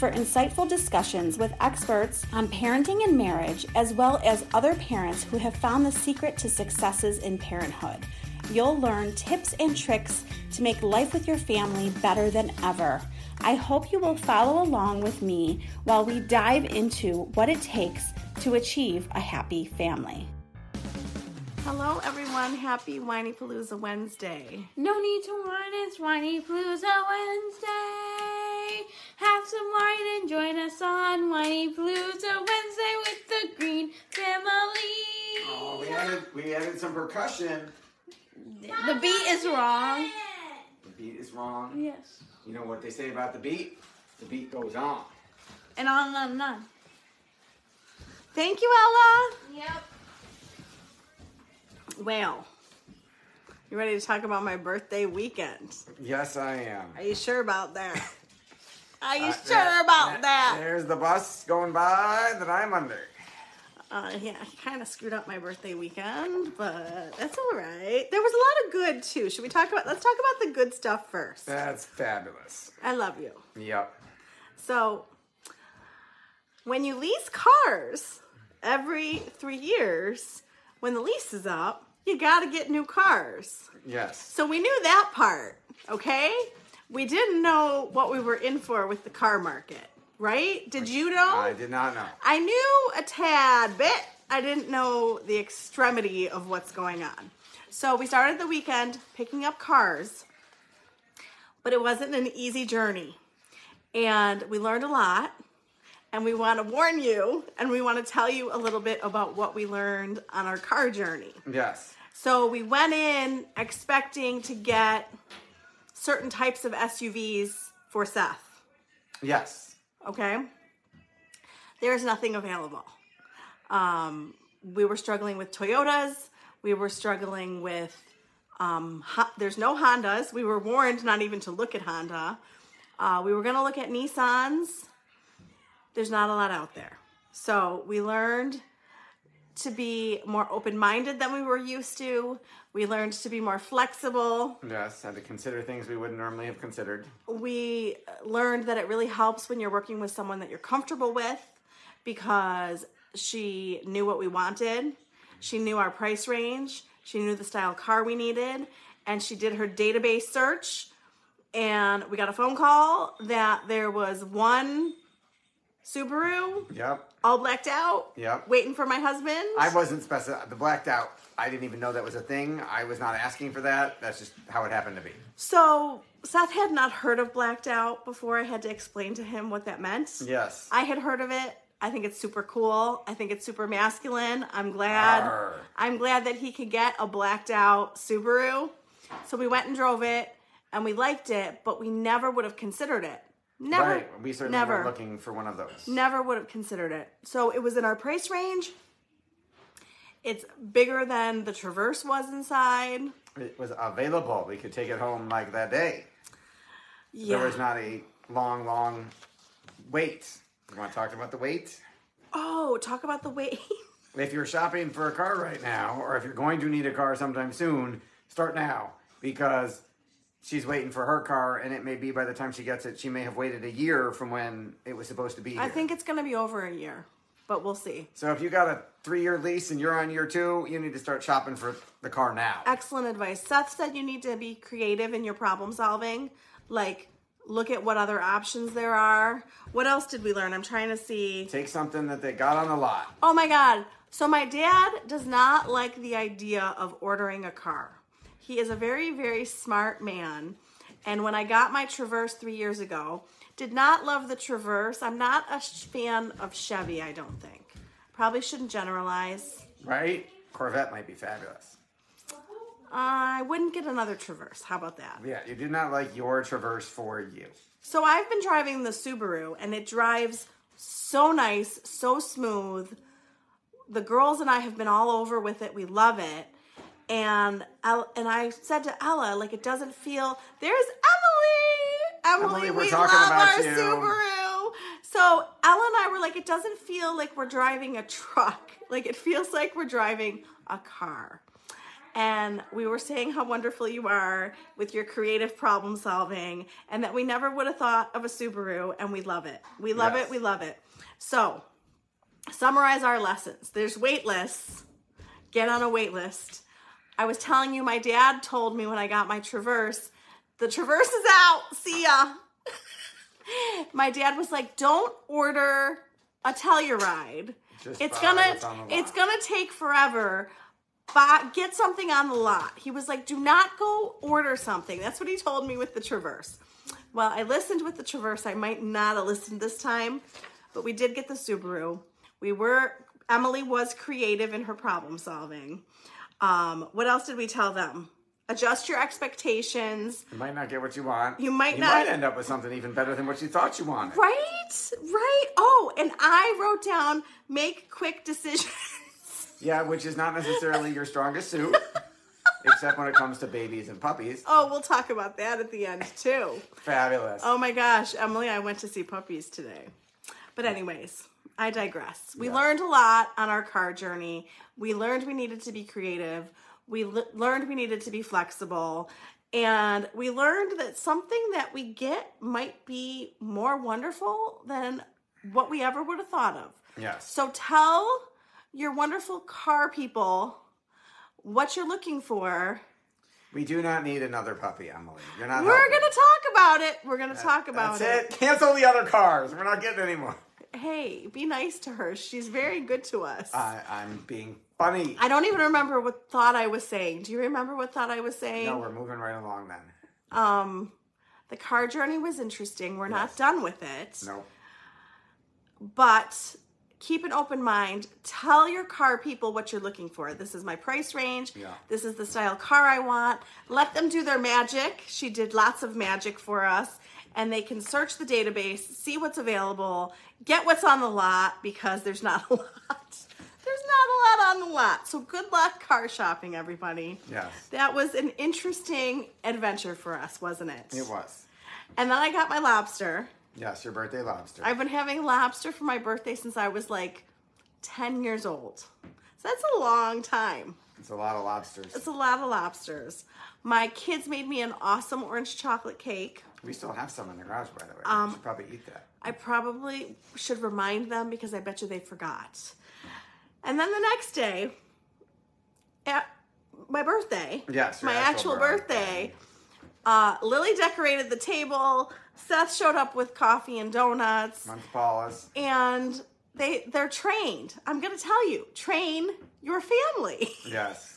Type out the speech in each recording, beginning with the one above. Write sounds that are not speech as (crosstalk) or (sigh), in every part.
for insightful discussions with experts on parenting and marriage, as well as other parents who have found the secret to successes in parenthood. You'll learn tips and tricks to make life with your family better than ever. I hope you will follow along with me while we dive into what it takes to achieve a happy family. Hello, everyone. Happy Whinypaluza Wednesday. No need to whine, it's Whinypaluza Wednesday. Have some wine and join us on Whinypaluza Wednesday with the Greene family. Oh, we added we added some percussion. The beat is wrong. The beat is wrong. Yes. You know what they say about the beat? The beat goes on. And on and on and on. Thank you, Ella. Yep. Well, you ready to talk about my birthday weekend? Yes, I am. Are you sure about that? Are you Uh, sure there- about that? There's the bus going by that I'm under. Uh, yeah, I kind of screwed up my birthday weekend, but that's all right. There was a lot of good too. Should we talk about? Let's talk about the good stuff first. That's fabulous. I love you. Yep. So, when you lease cars every three years, when the lease is up, you got to get new cars. Yes. So we knew that part, okay? We didn't know what we were in for with the car market, right? Did you know? I did not know. I knew a tad bit. I didn't know the extremity of what's going on. So we started the weekend picking up cars, but it wasn't an easy journey. And we learned a lot. And we want to warn you and we want to tell you a little bit about what we learned on our car journey. Yes. So we went in expecting to get certain types of SUVs for Seth Yes. okay? There's nothing available. Um, we were struggling with Toyotas. We were struggling with, um, Ho- there's no Hondas. We were warned not even to look at Honda. Uh, we were going to look at Nissans. There's not a lot out there. So we learned to be more open minded than we were used to. We learned to be more flexible Yes. Had to consider things we wouldn't normally have considered. we learned that it really helps when you're working with someone that you're comfortable with because she knew what we wanted. She knew our price range. She knew the style car we needed. And she did her database search. And we got a phone call that there was one Subaru Yep. all blacked out, Yep. waiting for my husband. I wasn't specified. The blacked out. I didn't even know that was a thing. I was not asking for that. That's just how it happened to be. so Seth had not heard of blacked out before I had to explain to him what that meant. Yes. I had heard of it. I think it's super cool. I think it's super masculine. I'm glad. Arr. I'm glad that he could get a blacked out Subaru. So we went and drove it and we liked it, but we never would have considered it. Never. right. We certainly never. were looking for one of those. Never would have considered it. So it was in our price range. It's bigger than the Traverse was inside. It was available. We could take it home like that day. Yeah. There was not a long, long wait. You want to talk about the wait? oh, talk about the weight. (laughs) If you're shopping for a car right now, or if you're going to need a car sometime soon, start now because she's waiting for her car, and it may be by the time she gets it, she may have waited a year from when it was supposed to be. I here. think it's going to be over a year, but we'll see. so. If you got a three-year lease and you're on year two, you need to start shopping for the car now. Excellent advice. Seth said you need to be creative in your problem solving. Like, look at what other options there are. What else did we learn? I'm trying to see. Take something that they got on the lot. Oh my God. So my dad does not like the idea of ordering a car. He is a very, very smart man. And when I got my Traverse three years ago, did not love the Traverse. I'm not a fan of Chevy, I don't think. Probably shouldn't generalize. Right? Corvette might be fabulous. I wouldn't get another Traverse. How about that? Yeah, you did not like your Traverse for you. So I've been driving the Subaru and it drives so nice, so smooth. The girls and I have been all over with it. We love it. And and I said to Ella, like it doesn't feel. There's Emily. Emily, Emily, we're we talking love about our you. Subaru. So Ella and I were like, it doesn't feel like we're driving a truck. (laughs) Like it feels like we're driving a car. And we were saying how wonderful you are with your creative problem solving, and that we never would have thought of a Subaru, and we love it. We love Yes. it. We love it. So, summarize our lessons. There's wait lists. Get on a wait list. I was telling you, my dad told me when I got my Traverse, the Traverse is out. See ya. (laughs) my dad was like, "Don't order a Telluride. Just it's gonna what's on the lot." it's gonna take forever. But get something on the lot." He was like, "Do not go order something." That's what he told me with the Traverse. Well, I listened with the Traverse. I might not have listened this time, but we did get the Subaru. We were Emily was creative in her problem solving. Um, what else did we tell them? Adjust your expectations. You might not get what you want. You might you not- might end up with something even better than what you thought you wanted. Right? Right. Oh, and I wrote down make quick decisions. (laughs) Yeah, which is not necessarily your strongest suit, (laughs) except when it comes to babies and puppies. Oh, we'll talk about that at the end too. Fabulous. Oh my gosh, Emily, I went to see puppies today. But anyways, I digress. We Yes. learned a lot on our car journey. We learned we needed to be creative. We l- learned we needed to be flexible. And we learned that something that we get might be more wonderful than what we ever would have thought of. yes. So tell your wonderful car people what you're looking for. we do not need another puppy, Emily. You're not. We're helping. to talk about it. We're going to talk about That's it. Cancel the other cars. We're not getting any more. Hey, be nice to her. She's very good to us. I, I'm being funny. I don't even remember what thought I was saying. Do you remember what thought I was saying? no, we're moving right along then. Um, the car journey was interesting. We're not done with it, No. but keep an open mind. Tell your car people what you're looking for. This is my price range. Yeah. This is the style car I want. Let them do their magic. She did lots of magic for us. And they can search the database, see what's available, get what's on the lot because there's not a (laughs) lot. There's not a lot on the lot. So good luck car shopping, everybody. Yes. That was an interesting adventure for us, wasn't it? It was. And then I got my lobster. Yes, your birthday lobster. I've been having lobster for my birthday since I was like 10 years old. So that's a long time. It's a lot of lobsters. It's a lot of lobsters. My kids made me an awesome orange chocolate cake. We still have some in the garage, by the way. Um, we should probably eat that. I probably should remind them because I bet you they forgot. And then the next day, at my birthday, Yes, my actual actual birthday, uh, Lily decorated the table. Seth showed up with coffee and donuts, Month and they they're trained. I'm gonna tell you, train your family. Yes.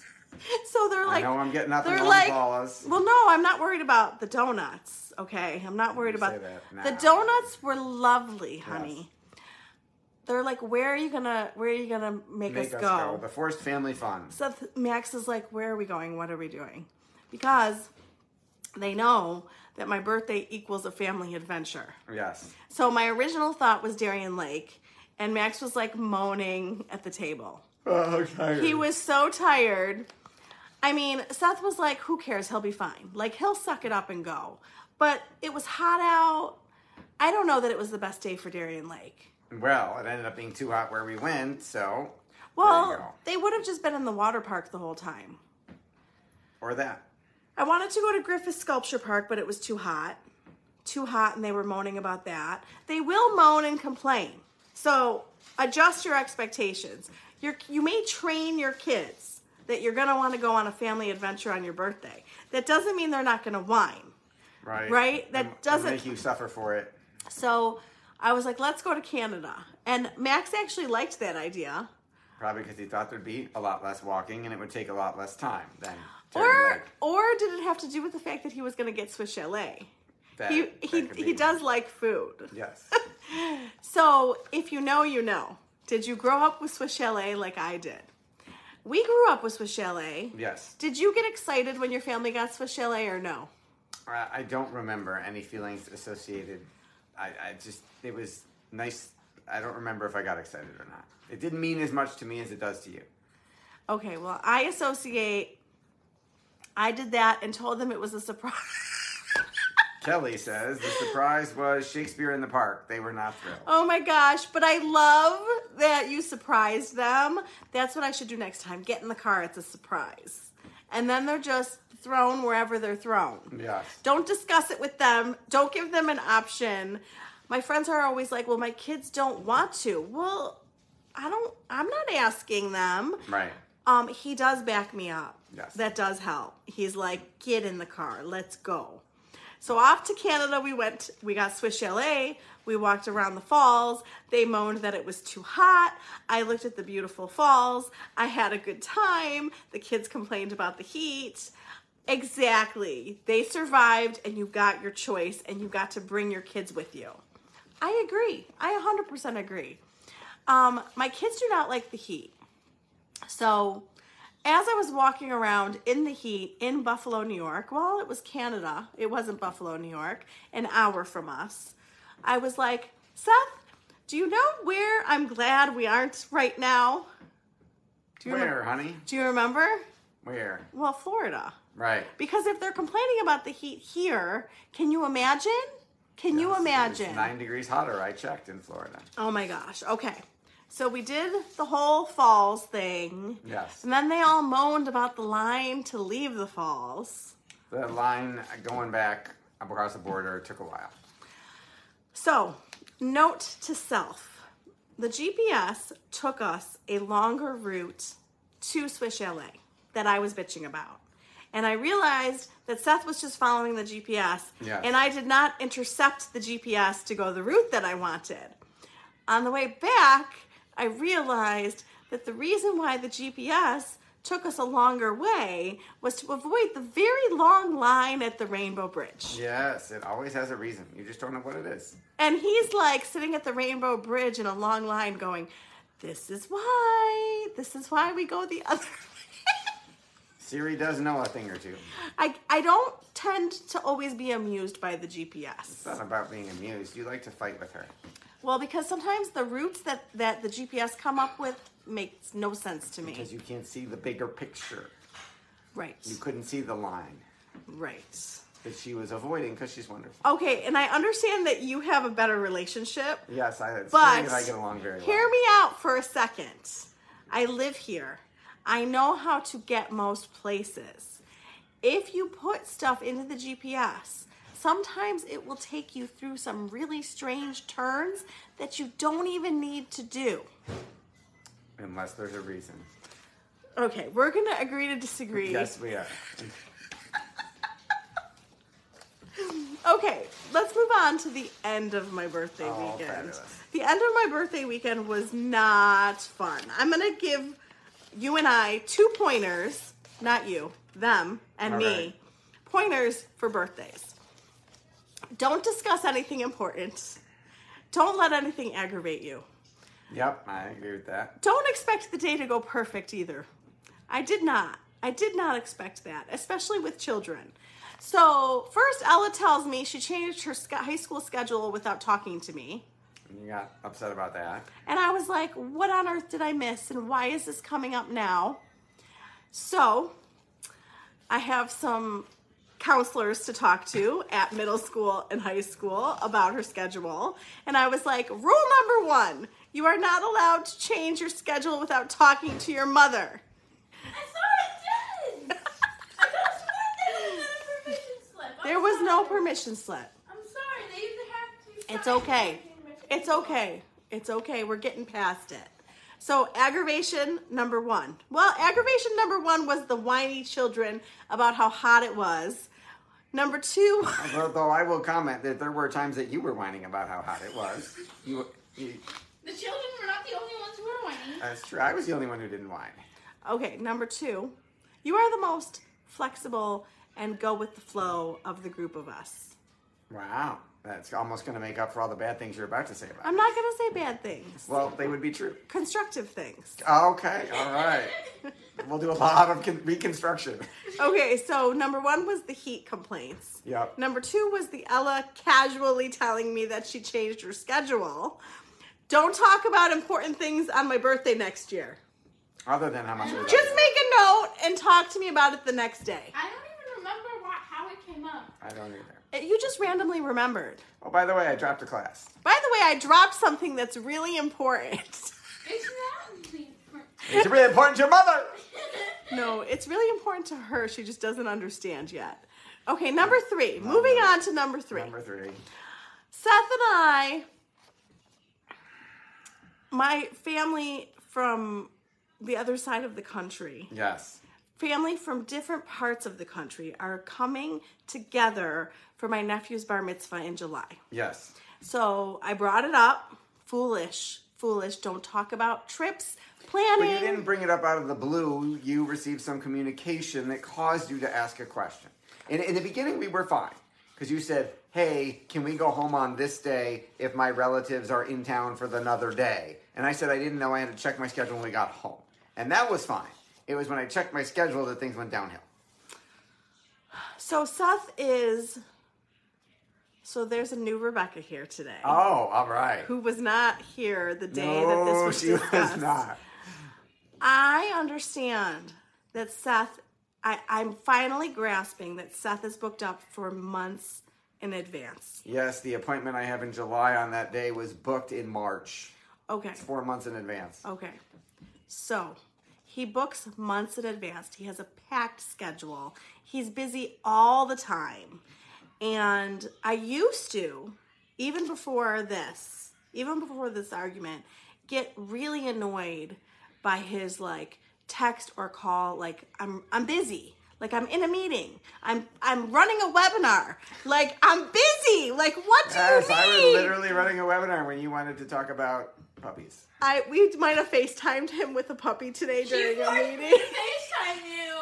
(laughs) so they're I like, know I'm getting nothing they're like, Paula's. well, no, I'm not worried about the donuts. Okay, I'm not worried about the donuts. Were lovely, honey. They're like, where are you gonna, where are you gonna make, Make us, go? The forced family fun. Seth Max is like, where are we going? What are we doing? Because they know that my birthday equals a family adventure. Yes. So my original thought was Darien Lake, and Max was like moaning at the table. Oh, tired. He was so tired. I mean, Seth was like, who cares? He'll be fine. Like, he'll suck it up and go. But it was hot out. I don't know that it was the best day for Darien Lake. Well, it ended up being too hot where we went, so. Well, There you go. they would have just been in the water park the whole time. Or that. I wanted to go to Griffis Sculpture Park, but it was too hot. Too hot, and they were moaning about that. They will moan and complain. So adjust your expectations. You're, you may train your kids that you're going to want to go on a family adventure on your birthday. That doesn't mean they're not going to whine. Right. Right? That And- and doesn't- make you suffer for it. So I was like, let's go to Canada. And Max actually liked that idea. Probably because he thought there'd be a lot less walking and it would take a lot less time than. Or or did it have to do with the fact that he was going to get Swiss Chalet? That- he that he, he be. does like food. Yes. (laughs) So if you know, you know. Did you grow up with Swiss Chalet like I did? We grew up with Swiss Chalet. yes. Did you get excited when your family got Swiss Chalet or no? I I don't remember any feelings associated. I, I just, it was nice. I don't remember if I got excited or not. It didn't mean as much to me as it does to you. Okay, well, I associate. I did that and told them it was a surprise. Kelly says the surprise was Shakespeare in the Park. They were not thrilled. Oh my gosh, but I love that you surprised them. That's what I should do next time. Get in the car, it's a surprise. And then they're just thrown wherever they're thrown. Yes. Don't discuss it with them. Don't give them an option. My friends are always like, "Well, my kids don't want to." Well, I don't I'm not asking them. Right. Um he does back me up. Yes. That does help. He's like, "Get in the car. Let's go." So off to Canada we went. We got Swiss Chalet. We walked around the falls. They moaned that it was too hot. I looked at the beautiful falls. I had a good time. The kids complained about the heat. Exactly. They survived and you got your choice and you got to bring your kids with you. I agree. I 100% agree. Um, my kids do not like the heat. So, as I was walking around in the heat in Buffalo, New York, well, it was Canada, it wasn't Buffalo, New York, an hour from us, I was like, Seth, do you know where I'm glad we aren't right now? Do you, Where, remember, honey? do you remember? Where? Well, Florida. Right. Because if they're complaining about the heat here, can you imagine? Can you imagine? Nine degrees hotter. I checked in Florida. Oh my gosh. Okay. So we did the whole falls thing. Yes. And then they all moaned about the line to leave the falls. The line going back across the border took a while. So, note to self the GPS took us a longer route to Swiss Chalet that I was bitching about. And I realized that Seth was just following the GPS, Yes. and I did not intercept the GPS to go the route that I wanted. On the way back, I realized that the reason why the GPS took us a longer way was to avoid the very long line at the Rainbow Bridge. Yes, it always has a reason. You just don't know what it is. And he's like sitting at the Rainbow Bridge in a long line going, This is why, this is why we go the other (laughs) way. Siri does know a thing or two. I, I don't tend to always be amused by the GPS. It's not about being amused. You like to fight with her. Well, because sometimes the routes that, that the GPS come up with makes no sense to me. Because you can't see the bigger picture. Right. You couldn't see the line Right. that she was avoiding because she's wonderful. Okay, and I understand that you have a better relationship, Yes, I, but and I get along very well. hear me out for a second. I live here. I know how to get most places. If you put stuff into the GPS, sometimes it will take you through some really strange turns that you don't even need to do. Unless there's a reason. Okay, we're gonna agree to disagree. Yes, we are. Okay, let's move on to the end of my birthday Oh, weekend. fabulous. The end of my birthday weekend was not fun. I'm gonna give you and I two pointers, not you, them and All me, right. pointers for birthdays. Don't discuss anything important. Don't let anything aggravate you. Yep, I agree with that. Don't expect the day to go perfect either. I did not. I did not expect that, especially with children. So, first, Ella tells me she changed her high school schedule without talking to me. You got upset about that. And I was like, what on earth did I miss? And why is this coming up now? So, I have some counselors to talk to at middle school and high school about her schedule. And I was like, rule number one you are not allowed to change your schedule without talking to your mother. (laughs) I thought I did. I could have sworn there was a permission slip. I'm There was no permission slip. I'm sorry. They have to. It's okay. It's okay. It's okay. We're getting past it. So, aggravation number one. Well, aggravation number one was the whiny children about how hot it was. Number two, (laughs) Although I will comment that there were times that you were whining about how hot it was. You, you The children were not the only ones who were whining. That's true. I was the only one who didn't whine. Okay, number two, you are the most flexible and go with the flow of the group of us. Wow. That's almost going to make up for all the bad things you're about to say about I'm not gonna say bad things, Well, they would be true. constructive things. Okay, all right. (laughs) we'll do a lot of con- reconstruction. Okay, so number one was the heat complaints. Yep. Number two was the Ella casually telling me that she changed her schedule. Don't talk about important things on my birthday next year. Other than how much I love Just you. make a note and talk to me about it the next day. I don't even remember what, how it came up. I don't either. It- You just randomly remembered. Oh, by the way, I dropped a class. By the way, I dropped something that's really important. It's not really important. It's really important to your mother. (laughs) no, it's really important to her. She just doesn't understand yet. Okay, number three. Moving on to number three. Number three. Seth and I, my family from the other side of the country, Yes. Family from different parts of the country are coming together for my nephew's bar mitzvah in July. Yes. So I brought it up. Foolish, foolish. Don't talk about trips, But planning. you didn't bring it up out of the blue. You received some communication that caused you to ask a question. In, in the beginning, we were fine because you said, "Hey, can we go home on this day if my relatives are in town for another day?" And I said I didn't know I had to check my schedule when we got home, and that was fine. It was when I checked my schedule that things went downhill. So Seth is. So there's a new Rebecca here today. Oh, all right. Who was not here the day that this was No, she discussed. was not. I understand that Seth. I, I'm finally grasping that Seth is booked up for months in advance. Yes, the appointment I have in July on that day was booked in March, Okay. four months in advance. Okay. So he books months in advance. He has a packed schedule. He's busy all the time. And I used to, even before this, even before this argument, get really annoyed by his like text or call like I'm I'm busy. Like I'm in a meeting. I'm I'm running a webinar. Like I'm busy. Like what do Yes, you mean? I was literally running a webinar when you wanted to talk about puppies. I we might have FaceTimed him with a puppy today during a forced me meeting. FaceTime you.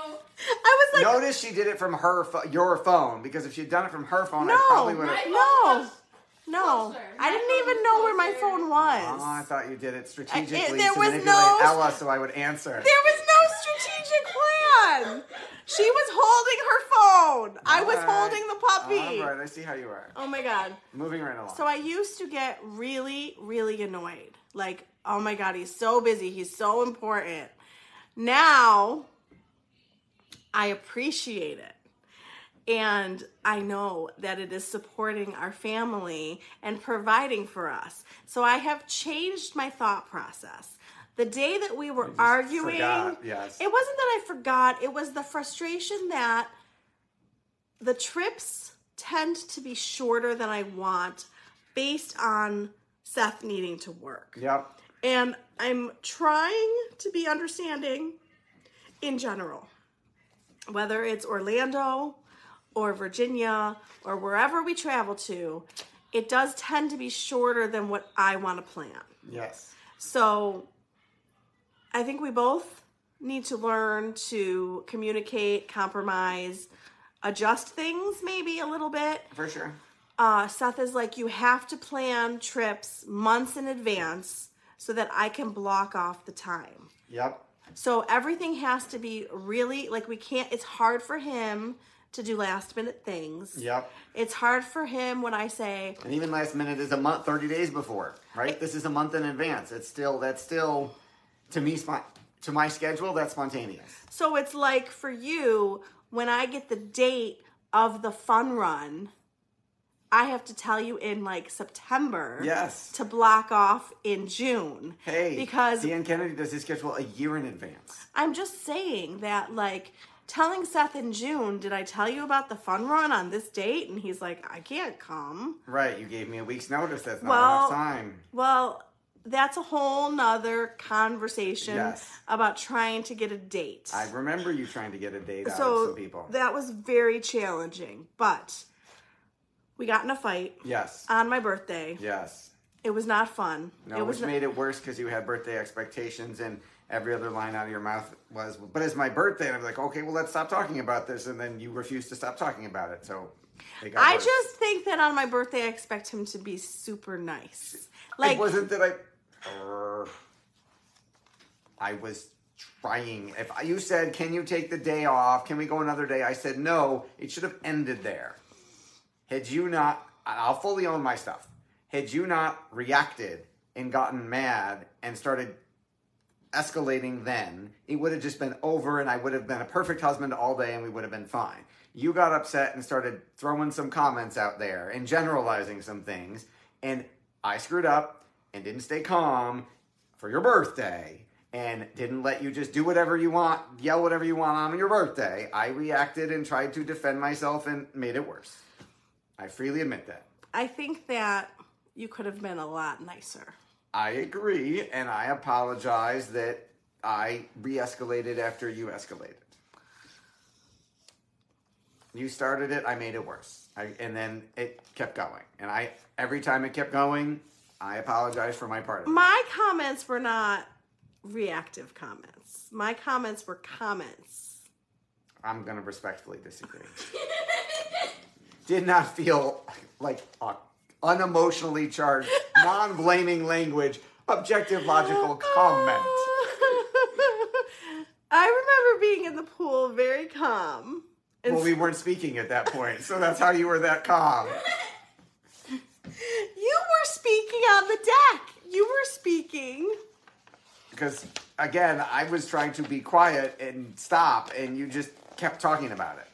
I was like, Notice she did it from her pho- your phone because if she'd done it from her phone, I No, probably would My have. phone No. no, closer. I didn't phone even was know where my closer. phone Oh, was. I thought you did it strategically there to was manipulate no- Ella so I would answer. There was no strategic plan. She was holding her phone. I was All right. holding the puppy. All right, I see how you are. Oh my god. Moving right along. So I used to get really, really annoyed. Like, oh my god, he's so busy. He's so important. Now I appreciate it. And I know that it is supporting our family and providing for us. So I have changed my thought process. The day that we were arguing, forgot, yes. it wasn't that I forgot, it was the frustration that the trips tend to be shorter than I want based on Seth needing to work. yep. And I'm trying to be understanding in general, whether it's Orlando or Virginia or wherever we travel to, it does tend to be shorter than what I want to plan. Yes. So I think we both need to learn to communicate, compromise, adjust things maybe a little bit. For sure. Uh, Seth is like, you have to plan trips months in advance so that I can block off the time. Yep. So everything has to be really like we can't, it's hard for him to do last minute things. Yep. It's hard for him when I say, And even last minute is a month, thirty days before, right? This is a month in advance. It's still that's still to me spon- to my schedule. That's spontaneous. So it's like for you, when I get the date of the fun run, I have to tell you in like September Yes. to block off in June. Hey, because Dan Kennedy does his schedule a year in advance. I'm just saying that like telling Seth in June, did I tell you about the fun run on this date? And he's like, I can't come. Right. You gave me a week's notice. That's not Well, enough time. Well, that's a whole nother conversation Yes. about trying to get a date. I remember you trying to get a date out of some people. that was very challenging, but we got in a fight yes. on my birthday. yes. It was not fun. No, it was which made it worse because you had birthday expectations and every other line out of your mouth was, but it's my birthday. And I'm like, okay, well, let's stop talking about this. And then you refused to stop talking about it. So got I worse. just think that on my birthday, I expect him to be super nice. Like, it wasn't that I. Err. I was trying. If you said, "Can you take the day off? Can we go another day?" I said no. It should have ended there. Had you not, I'll fully own my stuff. Had you not reacted and gotten mad and started escalating then, it would have just been over and I would have been a perfect husband all day and we would have been fine. You got upset and started throwing some comments out there and generalizing some things, and I screwed up and didn't stay calm for your birthday and didn't let you just do whatever you want, yell whatever you want on your birthday. I reacted and tried to defend myself and made it worse. I freely admit that. I think that you could have been a lot nicer. I agree, and I apologize that I re escalated after you escalated. You started it, I made it worse. I, and then it kept going. And I every time it kept going, I apologize for my part of it. My comments were not reactive comments. My comments were comments. I'm going to respectfully disagree. (laughs) Did not feel like a unemotionally charged, (laughs) non blaming language, objective, logical (laughs) comment. I remember being in the pool very calm. And Well, we weren't speaking at that point, so that's how you were that calm. (laughs) you were speaking on the deck. You were speaking. because again, I was trying to be quiet and stop, and you just kept talking about it.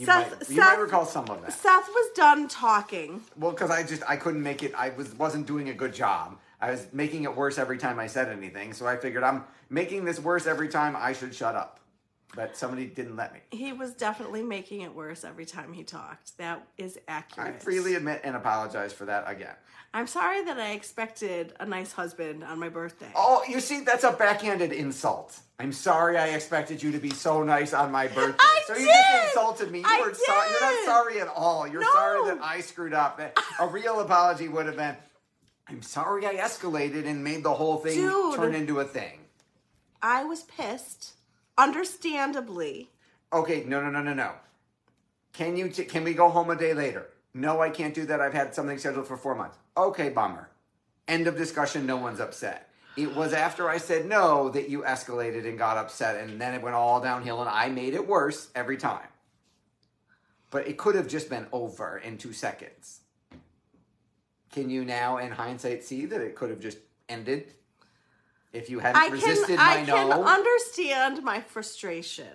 You, Seth- might, you Seth- might recall some of that. Seth was done talking. Well, because I just I couldn't make it. I was wasn't doing a good job. I was making it worse every time I said anything. So I figured I'm making this worse every time. I should shut up. But somebody didn't let me. He was definitely making it worse every time he talked. That is accurate. I freely admit and apologize for that again. I'm sorry that I expected a nice husband on my birthday. Oh, you see, that's a backhanded insult. I'm sorry I expected you to be so nice on my birthday. I so you just insulted me. You I weren't sorry. You're not sorry at all. You're No! sorry that I screwed up. A (laughs) real apology would have been, I'm sorry I escalated and made the whole thing Dude. turn into a thing. I was pissed, understandably. Okay, no, no, no, no, no. Can you? T- can we go home a day later? No, I can't do that. I've had something scheduled for four months. Okay, bummer. End of discussion. No one's upset. It was after I said no that you escalated and got upset, and then it went all downhill, and I made it worse every time. But it could have just been over in two seconds. Can you now, in hindsight, see that it could have just ended if you hadn't I can my I can understand my frustration.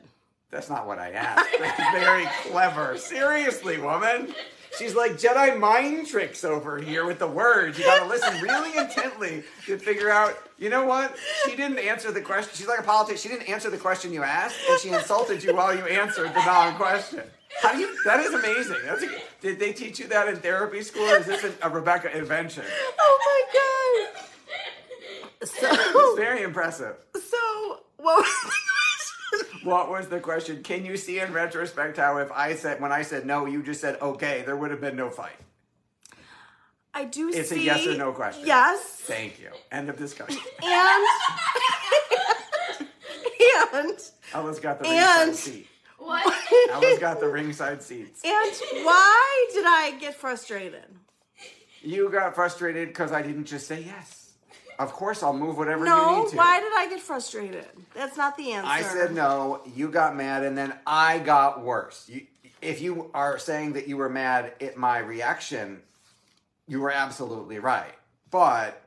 That's not what I asked. (laughs) That's very clever. Seriously, woman. She's like Jedi mind tricks over here with the words. You gotta listen really intently to figure out, you know what? She didn't answer the question. She's like a politician. She didn't answer the question you asked, and she insulted you while you answered the non question. How do you, that is amazing. That's a, did they teach you that in therapy school, or is this a, a Rebecca invention? Oh my god. It's So (laughs) very impressive. so what was the question? What was the question? Can you see in retrospect how if I said when I said no, you just said okay, there would have been no fight. I do It's a yes or no question. Yes. Thank you. End of discussion. And and Ella's got the ringside seat. What? Ella's got the ringside seats. and why did I get frustrated? You got frustrated because I didn't just say yes. Of course, I'll move whatever you No, need to. why did I get frustrated? That's not the answer. I said no. You got mad, and then I got worse. You, if you are saying that you were mad at my reaction, you were absolutely right. But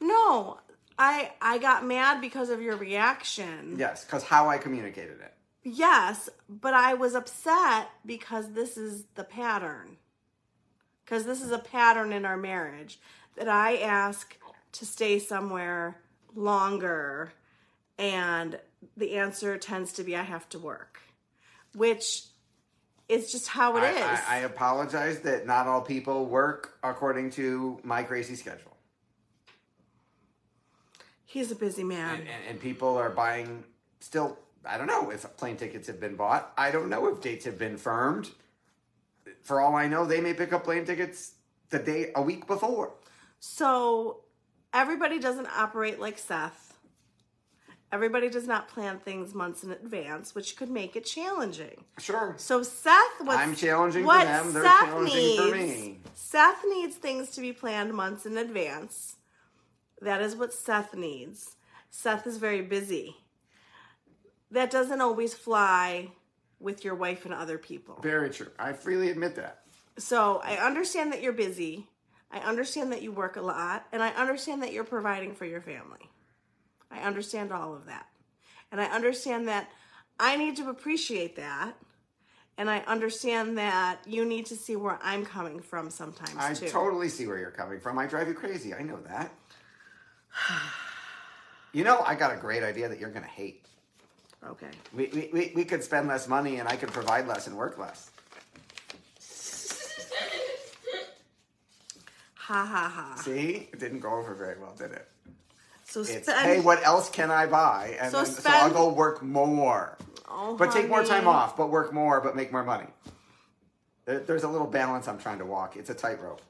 No, I I got mad because of your reaction. yes, because how I communicated it. Yes, but I was upset because this is the pattern. Because this is a pattern in our marriage that I ask to stay somewhere longer, and the answer tends to be I have to work, which is just how it I, is. I, I apologize that not all people work according to my crazy schedule. He's a busy man. and, and, and people are buying still i don't know if plane tickets have been bought i don't know if dates have been firmed for all i know they may pick up plane tickets the day a week before. So everybody doesn't operate like Seth. Everybody does not plan things months in advance, which could make it challenging. Sure. So Seth, what I'm challenging for what them, they're Seth challenging needs, for me. Seth needs things to be planned months in advance. That is what Seth needs. Seth is very busy. That doesn't always fly with your wife and other people. Very true. I freely admit that. So I understand that you're busy. I understand that you work a lot. And I understand that you're providing for your family. I understand all of that. And I understand that I need to appreciate that. And I understand that you need to see where I'm coming from sometimes too. I too. totally see where you're coming from. I drive you crazy. I know that. (sighs) You know, I got a great idea that you're going to hate. okay. We, we, we, we could spend less money and I could provide less and work less. Ha ha ha. See? It didn't go over very well, did it? So It's, spend, hey, what else can I buy? And So then, so I'll go work more. Oh, but take more time off, but work more, but make more money. There, there's a little balance I'm trying to walk. It's a tightrope.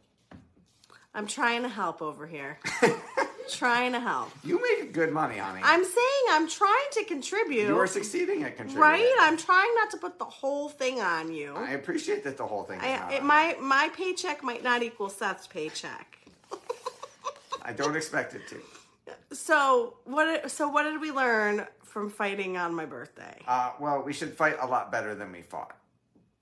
I'm trying to help over here. (laughs) trying to help. You make good money, honey. I'm saying I'm trying to contribute. you are succeeding at contributing. right? I'm trying not to put the whole thing on you. I appreciate that the whole thing is I, it, on my my paycheck might not equal Seth's paycheck. (laughs) I don't expect it to. So what? So what did we learn from fighting on my birthday? Uh, well, we should fight a lot better than we fought.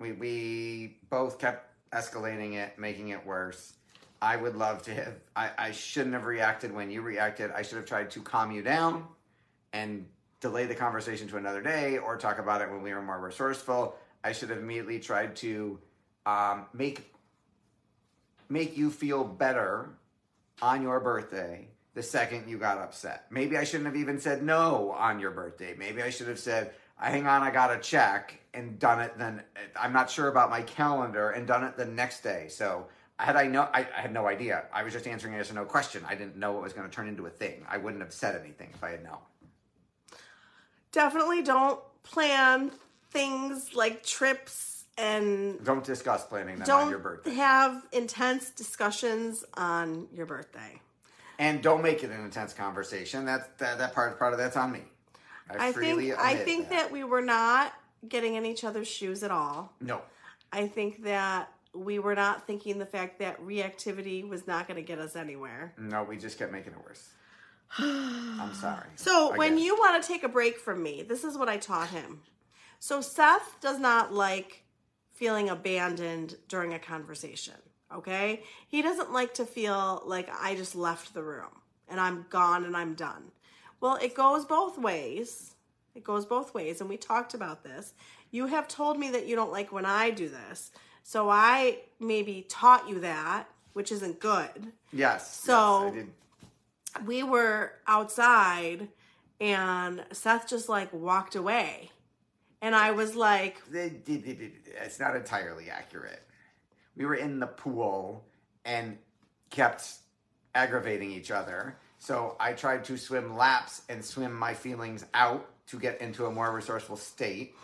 We we both kept escalating it, making it worse. I would love to have. I, I shouldn't have reacted when you reacted. I should have tried to calm you down and delay the conversation to another day, or talk about it when we were more resourceful. I should have immediately tried to um, make make you feel better on your birthday the second you got upset. Maybe I shouldn't have even said no on your birthday. Maybe I should have said, hang on, I got a check and done it then. I'm not sure about my calendar and done it the next day. So had I no, I, I had no idea. I was just answering a yes or no question. I didn't know it was going to turn into a thing. I wouldn't have said anything if I had known. Definitely don't plan things like trips and Don't discuss planning them on your birthday. have intense discussions on your birthday. and don't make it an intense conversation. That's that, that part part of that's on me. I, I think I think that we were not getting in each other's shoes at all. no. I think that we were not thinking the fact that reactivity was not going to get us anywhere. No, we just kept making it worse. (sighs) I'm sorry. So when Again. you want to take a break from me, this is what I taught him. So Seth does not like feeling abandoned during a conversation. Okay? He doesn't like to feel like I just left the room and I'm gone and I'm done. Well, it goes both ways. It goes both ways. And we talked about this. You have told me that you don't like when I do this. So I maybe taught you that, which isn't good yes, So- yes, we were outside and Seth just like walked away. And I was like, It's not entirely accurate. We were in the pool and kept aggravating each other. So I tried to swim laps and swim my feelings out to get into a more resourceful state.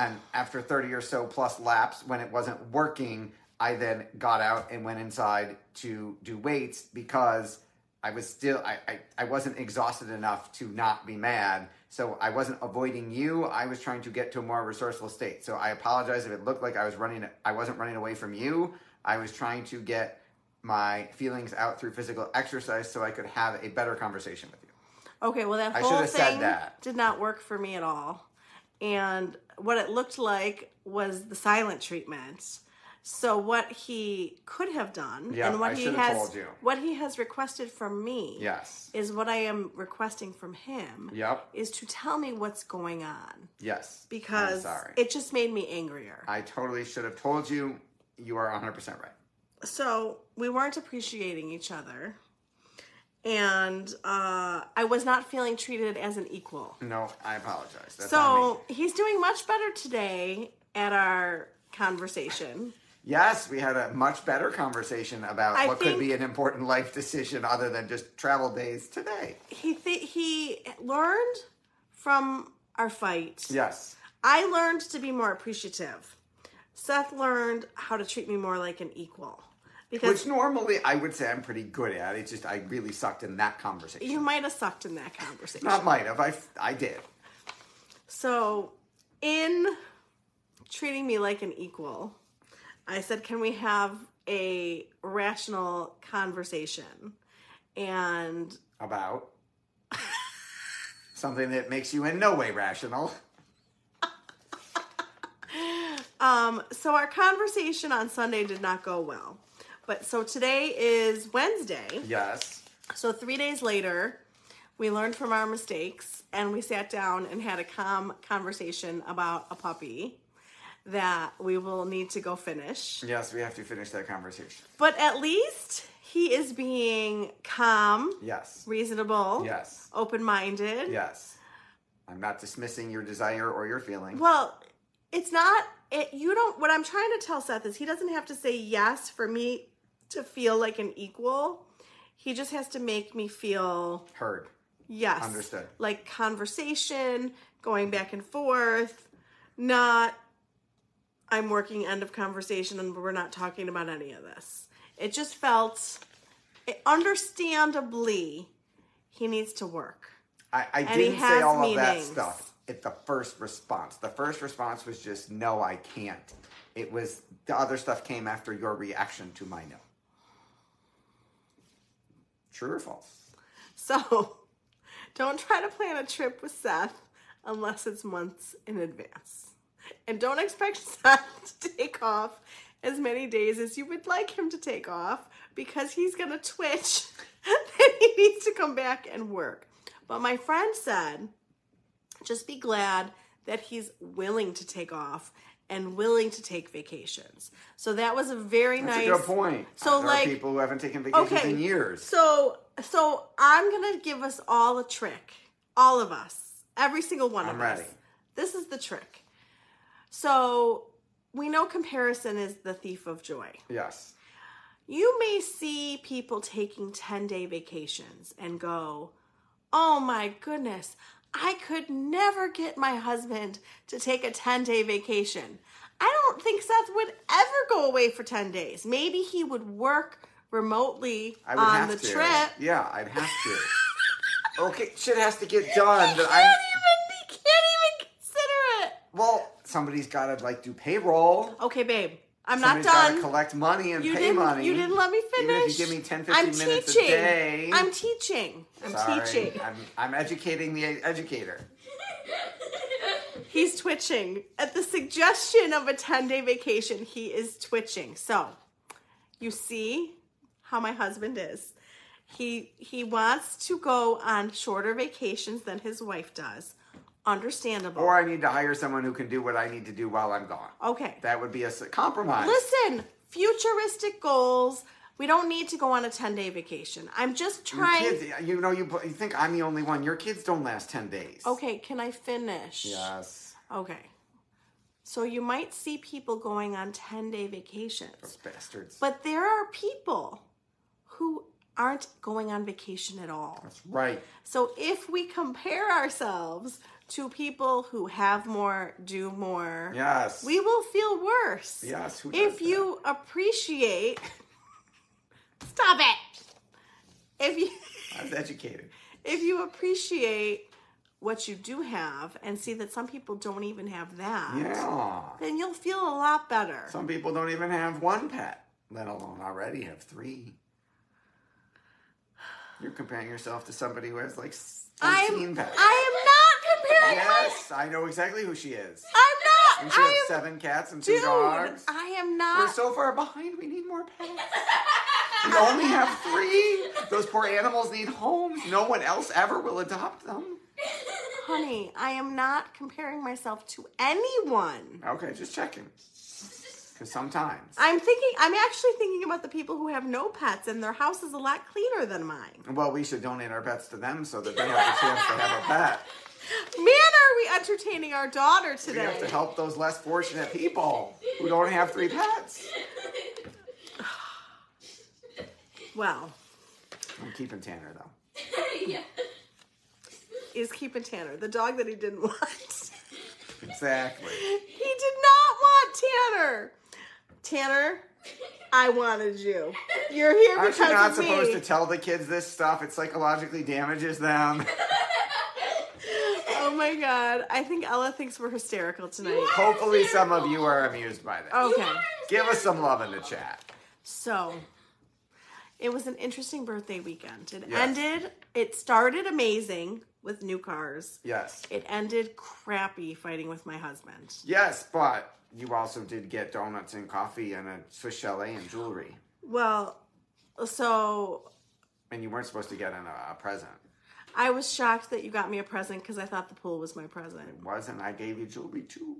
And after 30 or so plus laps, when it wasn't working, I then got out and went inside to do weights because I was still I, I, I wasn't exhausted enough to not be mad. So I wasn't avoiding you. I was trying to get to a more resourceful state. So I apologize if it looked like I was running I wasn't running away from you. I was trying to get my feelings out through physical exercise so I could have a better conversation with you. okay, well, that whole should have said thing that. did not work for me at all. And what it looked like was the silent treatment. So what he could have done Yeah, and what I he has told you. what he has requested from me Yes. is what I am requesting from him Yep. is to tell me what's going on Yes. because it just made me angrier. I totally should have told you. You are 100% right. so we weren't appreciating each other and uh, i was not feeling treated as an equal No, I apologize. That's so he's doing much better today at our conversation Yes, we had a much better conversation about I what could be an important life decision other than just travel days today. he th- he learned from our fight Yes. i learned to be more appreciative seth learned how to treat me more like an equal because Which normally I would say I'm pretty good at. It's just I really sucked in that conversation. you might have sucked in that conversation. Not might have. I, I did. So, in treating me like an equal, I said, Can we have a rational conversation? And About something that makes you in no way rational. (laughs) um, so our conversation on Sunday did not go well. But so today is Wednesday. Yes. So three days later, we learned from our mistakes and we sat down and had a calm conversation about a puppy that we will need to go finish. Yes, we have to finish that conversation. But at least he is being calm, Yes. reasonable, Yes. open minded. Yes. I'm not dismissing your desire or your feeling. Well, it's not it you don't what I'm trying to tell Seth is he doesn't have to say yes for me to feel like an equal. He just has to make me feel Heard. yes. Understood. Like conversation, going back and forth, not I'm working end of conversation and we're not talking about any of this. It just felt it, understandably he needs to work. I, I didn't say all of that stuff at the first response. The first response was just no, I can't. It was the other stuff came after your reaction to my no. True or false? So, (laughs) don't try to plan a trip with Seth unless it's months in advance. And don't expect (laughs) Seth to take off as many days as you would like him to take off because he's going to twitch (laughs) and he needs to come back and work. But my friend said, just be glad that he's willing to take off and willing to take vacations. So that was a very That's nice a good point. So there like people who haven't taken vacations Okay. in years. So so I'm gonna give us all a trick. All of us. Every single one I'm of ready. us. This is the trick. So we know comparison is the thief of joy. yes. You may see people taking 10 day vacations and go, oh my goodness, I could never get my husband to take a 10 day vacation. I don't think Seth would ever go away for 10 days. Maybe he would work remotely I would on have the to. trip. Yeah, I'd have to. (laughs) okay, shit has to get done. He But can't I'm even, he can't even consider it. well. Somebody's got to like do payroll. Okay, babe, I'm not Somebody's got to done. collect money and You pay didn't, money. you didn't let me finish. Even if you give me 10, 15 I'm minutes teaching. a day. I'm teaching. I'm Sorry, teaching. I'm, I'm educating the educator. He's twitching. At the suggestion of a 10 day vacation, he is twitching. So, you see how my husband is. He he wants to go on shorter vacations than his wife does. Understandable. Or I need to hire someone who can do what I need to do while I'm gone. okay. That would be a compromise. Listen, futuristic goals. We don't need to go on a 10 day vacation. I'm just Your trying. kids, you know, you, you think I'm the only one. Your kids don't last 10 days. Okay, can I finish? Yes. Okay. So you might see people going on 10 day vacations. Those bastards. But there are people who aren't going on vacation at all. That's right. So if we compare ourselves to people who have more, do more, Yes. we will feel worse. Yes, who does If you appreciate Stop it. If you (laughs) I was educated. if you appreciate what you do have and see that some people don't even have that, Yeah. then you'll feel a lot better. Some people don't even have one pet, let alone already have three. You're comparing yourself to somebody who has like 14 I'm pets. I am not comparing yes, I know exactly who she is. I'm not. should have I am, seven cats and two dude. dogs. I am not. We're not. so far behind. We need more pets. We (laughs) only have three. Those poor animals need homes. No one else ever will adopt them. Honey, I am not comparing myself to anyone. Okay, just checking. Because sometimes. I'm thinking. I'm actually thinking about the people who have no pets and their house is a lot cleaner than mine. Well, we should donate our pets to them so that they have a chance to have a pet. Man, are we entertaining our daughter today? We have to help those less fortunate people who don't have three pets. Well, I'm keeping Tanner though. (laughs) yeah. is keeping Tanner, the dog that he didn't (laughs) want. Exactly. he did not want Tanner. Tanner, I wanted you. You're here Aren't because you not of supposed me. to tell the kids this stuff? It psychologically damages them. (laughs) oh my god. I think Ella thinks we're hysterical tonight. Hopefully, some of you are amused by this. Okay. Give us some love in the chat. So, it was an interesting birthday weekend. It Yes. ended, it started amazing with new cars. Yes. It ended crappy fighting with my husband. Yes, but you also did get donuts and coffee and a Swiss Chalet and jewelry. Well, so And you weren't supposed to get in a, a present. I was shocked that you got me a present because I thought the pool was my present. It wasn't. I gave you jewelry too.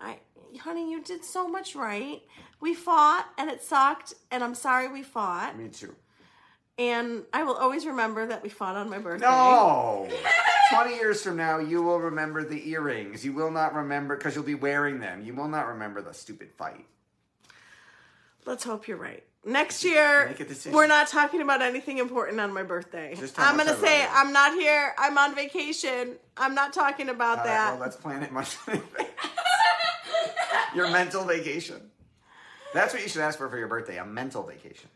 I, honey, you did so much right. We fought and it sucked, and I'm sorry we fought. Me too. And I will always remember that we fought on my birthday. No! (laughs) 20 years from now, you will remember the earrings. You will not remember, because you'll be wearing them. You will not remember the stupid fight. Let's hope you're right. Next year, Make a decision. we're not talking about anything important on my birthday. I'm gonna say you. I'm not here. I'm on vacation. I'm not talking about All right, that. well, let's plan it much. Your mental vacation. That's what you should ask for for your birthday a mental vacation.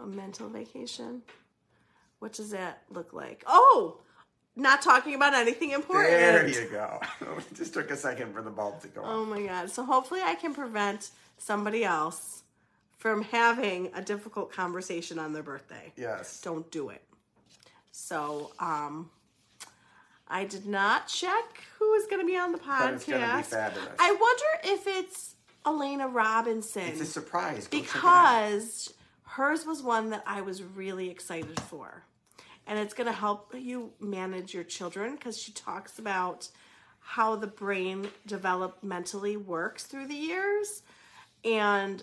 A mental vacation. What does that look like? Oh, not talking about anything important. There you go. (laughs) it just took a second for the bulb to go Oh my god. So hopefully I can prevent somebody else from having a difficult conversation on their birthday. Yes. Don't do it. So, um I did not check who is going to be on the podcast. But it's gonna be fabulous. I wonder if it's Elena Robinson It's a surprise. Go check it out. because hers was one that I was really excited for. And it's going to help you manage your children because she talks about how the brain developmentally works through the years and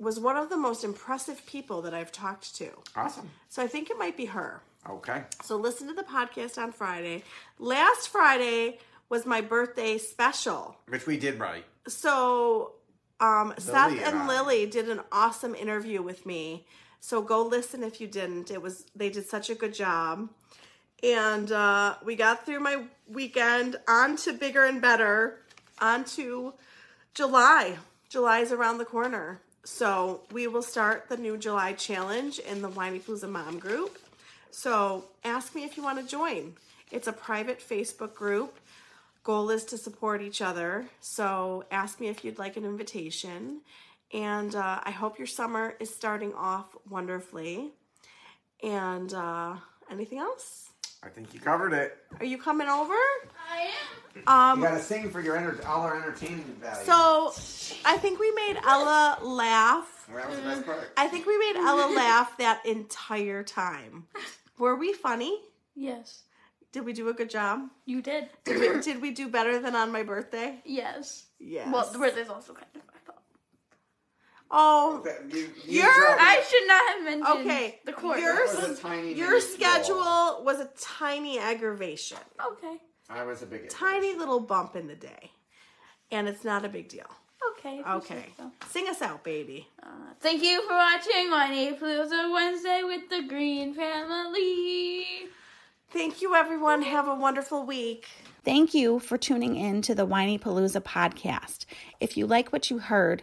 was one of the most impressive people that I've talked to. Awesome. So I think it might be her. Okay. So listen to the podcast on Friday. Last Friday was my birthday special. Which we did right. So um, Seth and. Lily did an awesome interview with me. So go listen if you didn't. It was they did such a good job. And uh, we got through my weekend on to bigger and better, on to July. July's around the corner. So we will start the new July challenge in the Whinypaluza Mom group. So ask me if you want to join. It's a private Facebook group. Goal is to support each other. So ask me if you'd like an invitation. And uh, I hope your summer is starting off wonderfully. And uh, anything else? I think you covered it. Are you coming over? I am. Um, You gotta sing for your enter- all our entertainment value. so I think we made Ella laugh. Well, that was the best part. I think we made Ella laugh that entire time. Were we funny? Yes, Did we do a good job? you did. Did we, did we do better than on my birthday? Yes. Yes. Well, the birthday's also kind of. I thought. oh, That- you- you You're- I should not have mentioned. Okay, The court. yours- That was a tiny your mini schedule was a tiny aggravation, Okay. I was a big tiny little bump in the day, and it's not a big deal. Okay. Okay, sing us out, baby. Uh, thank you for watching Whinypaluza Wednesday with the Greene Family. Thank you, everyone. Have a wonderful week. Thank you for tuning in to the Whinypaluza podcast. If you like what you heard,